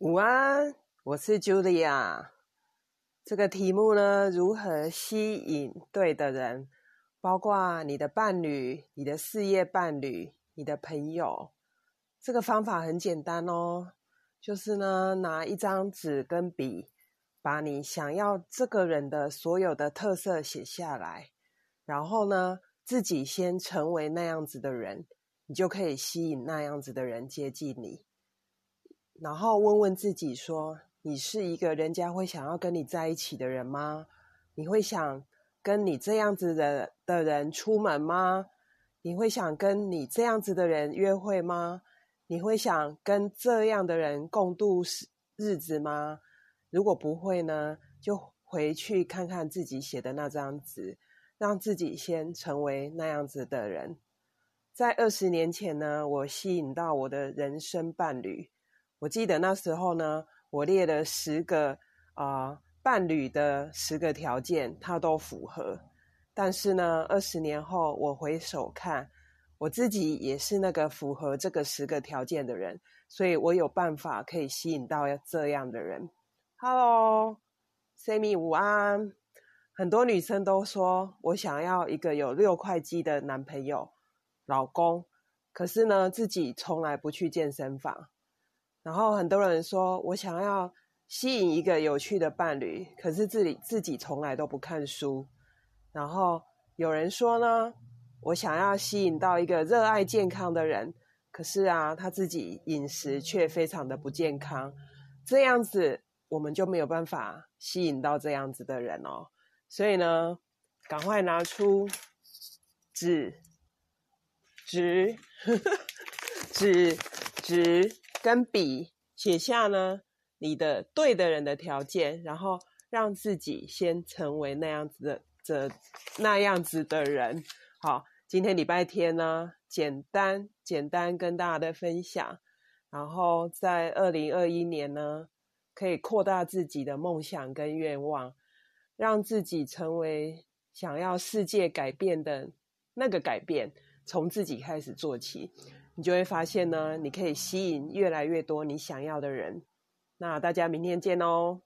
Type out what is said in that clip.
午安，我是 Julia。这个题目呢，如何吸引对的人，包括你的伴侣、你的事业伴侣、你的朋友。这个方法很简单哦，就是呢，拿一张纸跟笔，把你想要这个人的所有的特色写下来，然后呢，自己先成为那样子的人，你就可以吸引那样子的人接近你。然后问问自己说：你是一个人家会想要跟你在一起的人吗？你会想跟你这样子的的人出门吗？你会想跟你这样子的人约会吗？你会想跟这样的人共度日子吗？如果不会呢，就回去看看自己写的那张纸，让自己先成为那样子的人。在二十年前呢，我吸引到我的人生伴侣。我记得那时候呢，我列了十个啊伴侣的十个条件，他都符合。但是呢，二十年后我回首看，我自己也是那个符合这个十个条件的人，所以我有办法可以吸引到这样的人。Hello，Sammy，午安。很多女生都说我想要一个有六块肌的男朋友、老公，可是呢，自己从来不去健身房。然后很多人说，我想要吸引一个有趣的伴侣，可是自己自己从来都不看书。然后有人说呢，我想要吸引到一个热爱健康的人，可是啊，他自己饮食却非常的不健康。这样子我们就没有办法吸引到这样子的人哦。所以呢，赶快拿出纸、纸、纸、纸。跟笔写下呢，你的对的人的条件，然后让自己先成为那样子的这那样子的人。好，今天礼拜天呢，简单简单跟大家的分享，然后在二零二一年呢，可以扩大自己的梦想跟愿望，让自己成为想要世界改变的那个改变，从自己开始做起。你就会发现呢，你可以吸引越来越多你想要的人。那大家明天见哦。